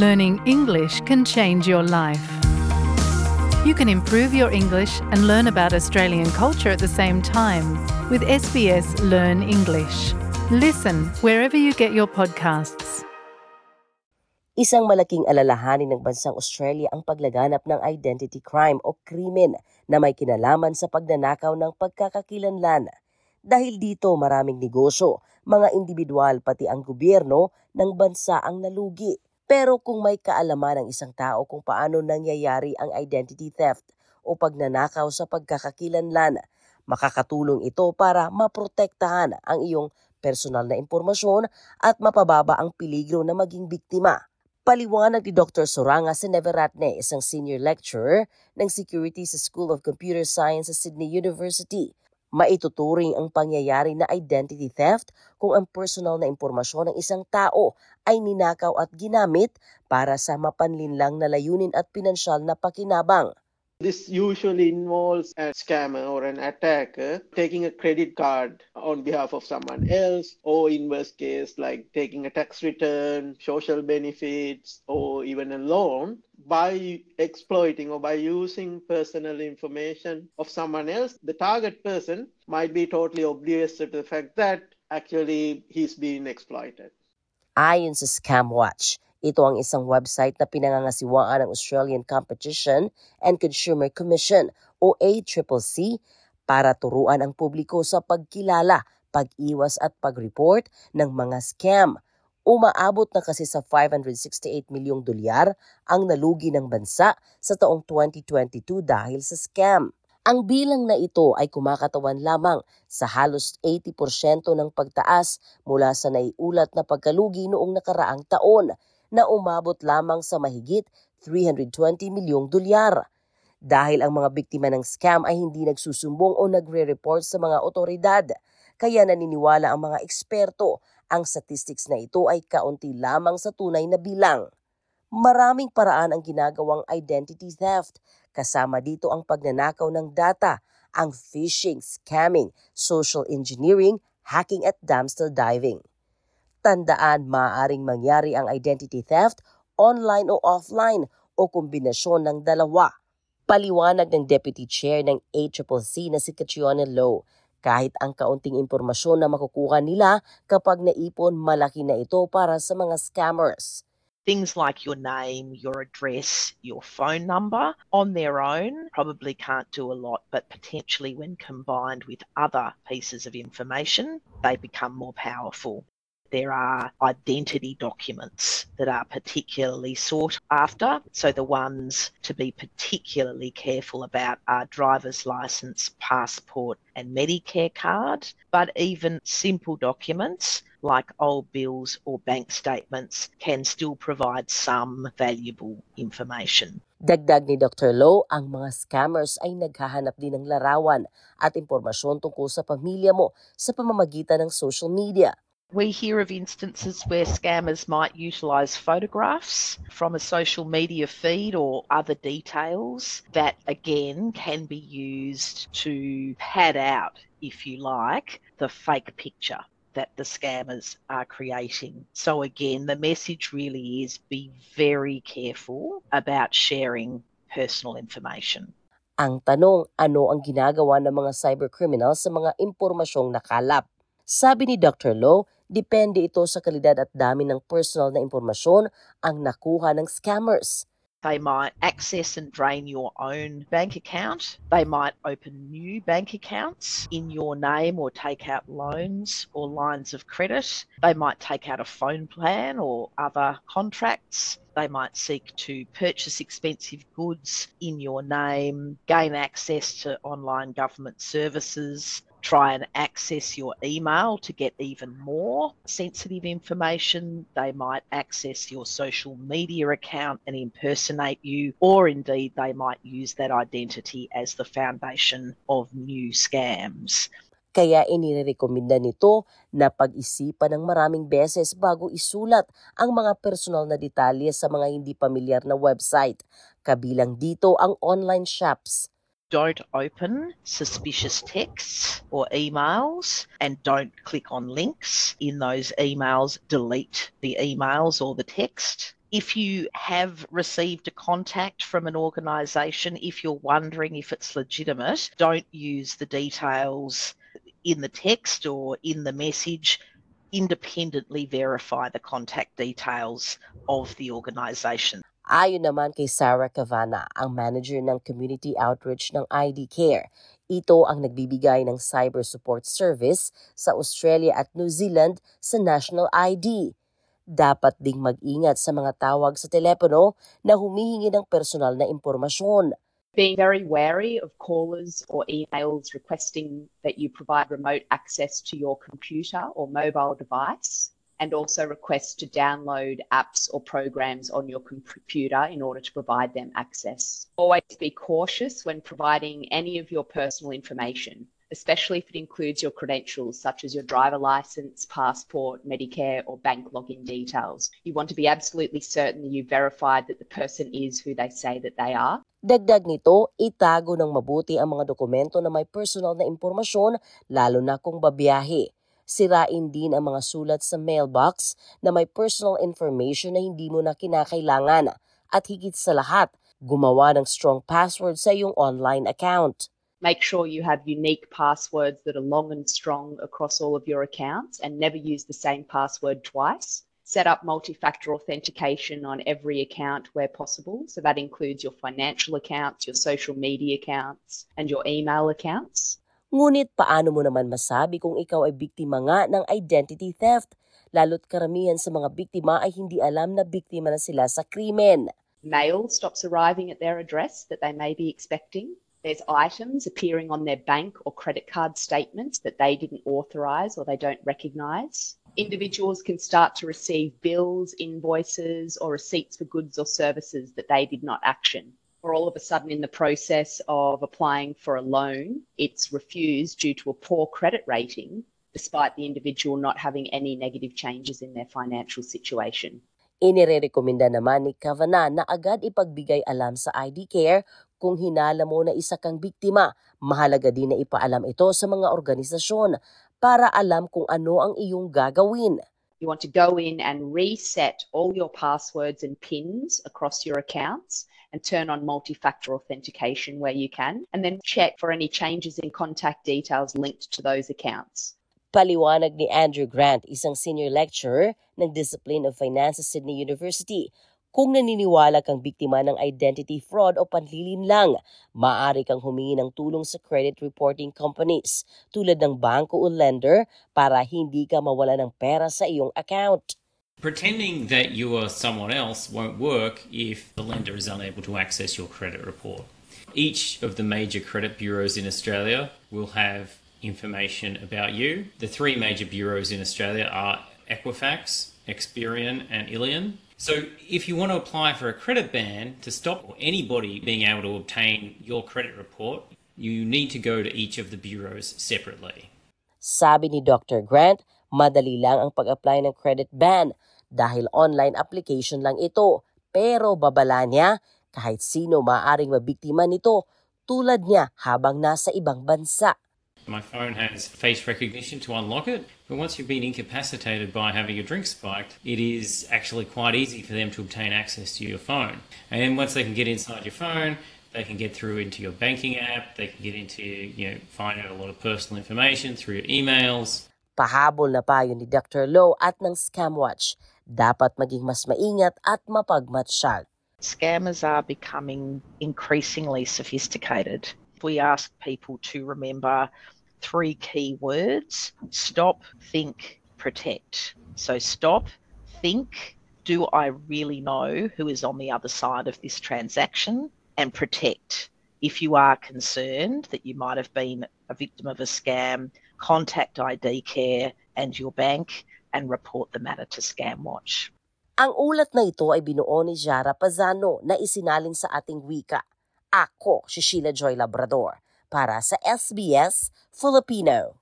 Learning English can change your life. You can improve your English and learn about Australian culture at the same time with SBS Learn English. Listen wherever you get your podcasts. Isang malaking alalahanin ng bansang Australia ang paglaganap ng identity crime o krimen na may kinalaman sa pagnanakaw ng pagkakakilanlan. Dahil dito maraming negosyo, mga individual pati ang gobyerno ng bansa ang nalugi. Pero kung may kaalaman ng isang tao kung paano nangyayari ang identity theft o pagnanakaw sa pagkakakilanlan, makakatulong ito para maprotektahan ang iyong personal na impormasyon at mapababa ang peligro na maging biktima. Paliwanag ni Dr. Soranga Seneveratne, isang senior lecturer ng security sa School of Computer Science sa Sydney University Maituturing ang pangyayari na identity theft kung ang personal na impormasyon ng isang tao ay ninakaw at ginamit para sa mapanlinlang na layunin at pinansyal na pakinabang. This usually involves a scammer or an attacker taking a credit card on behalf of someone else, or in worst case, like taking a tax return, social benefits, or even a loan by exploiting or by using personal information of someone else. The target person might be totally oblivious to the fact that actually he's being exploited. Ayon sa Scam Watch, ito ang isang website na pinangangasiwaan ng Australian Competition and Consumer Commission o ACCC para turuan ang publiko sa pagkilala, pag-iwas at pag-report ng mga scam. Umaabot na kasi sa 568 milyong dolyar ang nalugi ng bansa sa taong 2022 dahil sa scam. Ang bilang na ito ay kumakatawan lamang sa halos 80% ng pagtaas mula sa naiulat na pagkalugi noong nakaraang taon na umabot lamang sa mahigit 320 milyong dolyar. Dahil ang mga biktima ng scam ay hindi nagsusumbong o nagre-report sa mga otoridad, kaya naniniwala ang mga eksperto ang statistics na ito ay kaunti lamang sa tunay na bilang. Maraming paraan ang ginagawang identity theft, kasama dito ang pagnanakaw ng data, ang phishing, scamming, social engineering, hacking at dumpster diving. Tandaan, maaaring mangyari ang identity theft online o offline o kombinasyon ng dalawa. Paliwanag ng Deputy Chair ng ACCC na si Catriona Lowe, kahit ang kaunting impormasyon na makukuha nila kapag naipon malaki na ito para sa mga scammers. Things like your name, your address, your phone number on their own probably can't do a lot, but potentially when combined with other pieces of information, they become more powerful. There are identity documents that are particularly sought after. So, the ones to be particularly careful about are driver's license, passport, and Medicare card. But even simple documents like old bills or bank statements can still provide some valuable information. Dagdag ni Dr. Low, ang mga scammers ay naghahanap din ng larawan at impormasyon tungkol sa pamilya mo sa pamamagitan ng social media. We hear of instances where scammers might utilise photographs from a social media feed or other details that, again, can be used to pad out, if you like, the fake picture that the scammers are creating. So, again, the message really is be very careful about sharing personal information. Ang tanong, ano ang ginagawa ng mga cybercriminals sa mga impormasyong nakalap? Sabi ni Dr. Low, Depende ito sa kalidad at dami ng personal na impormasyon ang nakuha ng scammers. They might access and drain your own bank account. They might open new bank accounts in your name or take out loans or lines of credit. They might take out a phone plan or other contracts. They might seek to purchase expensive goods in your name, gain access to online government services, try and access your email to get even more sensitive information. They might access your social media account and impersonate you, or indeed, they might use that identity as the foundation of new scams. Kaya inirekomenda nito na pag-isipan ng maraming beses bago isulat ang mga personal na detalye sa mga hindi pamilyar na website. Kabilang dito ang online shops. Don't open suspicious texts or emails and don't click on links in those emails. Delete the emails or the text. if you have received a contact from an organisation, if you're wondering if it's legitimate, don't use the details in the text or in the message. Independently verify the contact details of the organisation. Ayon naman kay Sarah Cavana, ang manager ng community outreach ng ID Care, ito ang nagbibigay ng cyber support service sa Australia at New Zealand sa National ID. Dapat ding mag-ingat sa mga tawag sa telepono na humihingi ng personal na impormasyon. Being very wary of callers or emails requesting that you provide remote access to your computer or mobile device and also request to download apps or programs on your computer in order to provide them access. Always be cautious when providing any of your personal information, especially if it includes your credentials such as your driver license, passport, Medicare, or bank login details. You want to be absolutely certain that you verified that the person is who they say that they are. Dagdag nito, itago ng mabuti ang mga dokumento na may personal na impormasyon lalo na kung babiyahe. Sirain din ang mga sulat sa mailbox na may personal information na hindi mo na kinakailangan. At higit sa lahat, gumawa ng strong password sa iyong online account. Make sure you have unique passwords that are long and strong across all of your accounts and never use the same password twice. Set up multi factor authentication on every account where possible. So that includes your financial accounts, your social media accounts, and your email accounts. Ngunit paano mo naman masabi kung ikaw ay biktima nga ng identity theft? Lalo't karamihan sa mga biktima ay hindi alam na biktima na sila sa krimen. Mail stops arriving at their address that they may be expecting. There's items appearing on their bank or credit card statements that they didn't authorise or they don't recognise. Individuals can start to receive bills, invoices, or receipts for goods or services that they did not action or all of a sudden in the process of applying for a loan, it's refused due to a poor credit rating, despite the individual not having any negative changes in their financial situation. Inirerekomenda naman ni Kavanagh na agad ipagbigay alam sa ID Care kung hinala mo na isa kang biktima. Mahalaga din na ipaalam ito sa mga organisasyon para alam kung ano ang iyong gagawin. You want to go in and reset all your passwords and pins across your accounts and turn on multi factor authentication where you can, and then check for any changes in contact details linked to those accounts. Paliwanag ni Andrew Grant, isang senior lecturer ng Discipline of Finance sa Sydney University. Kung naniniwala kang biktima ng identity fraud o panlilin lang, maaari kang humingi ng tulong sa credit reporting companies tulad ng banko o lender para hindi ka mawala ng pera sa iyong account. Pretending that you are someone else won't work if the lender is unable to access your credit report. Each of the major credit bureaus in Australia will have information about you. The three major bureaus in Australia are Equifax, Experian, and Ilion. So, if you want to apply for a credit ban to stop anybody being able to obtain your credit report, you need to go to each of the bureaus separately. Sabi ni Dr. Grant, madali lang ang pag-apply ng credit ban dahil online application lang ito. Pero babala niya, kahit sino maaring mabiktima nito tulad niya habang nasa ibang bansa. My phone has face recognition to unlock it, but once you've been incapacitated by having a drink spiked, it is actually quite easy for them to obtain access to your phone. And then once they can get inside your phone, they can get through into your banking app, they can get into, you know, find out a lot of personal information through your emails. Pahabol na payo ni Dr. Low at ng Scamwatch. Dapat maging mas maingat at mapagmatsyag. Scammers are becoming increasingly sophisticated. We ask people to remember three key words stop, think, protect. So, stop, think, do I really know who is on the other side of this transaction? And protect. If you are concerned that you might have been a victim of a scam, contact ID Care and your bank and report the matter to Scamwatch. Ang ulat na ito ay binuo ni Jara Pazano na isinalin sa ating wika. Ako si Sheila Joy Labrador para sa SBS Filipino.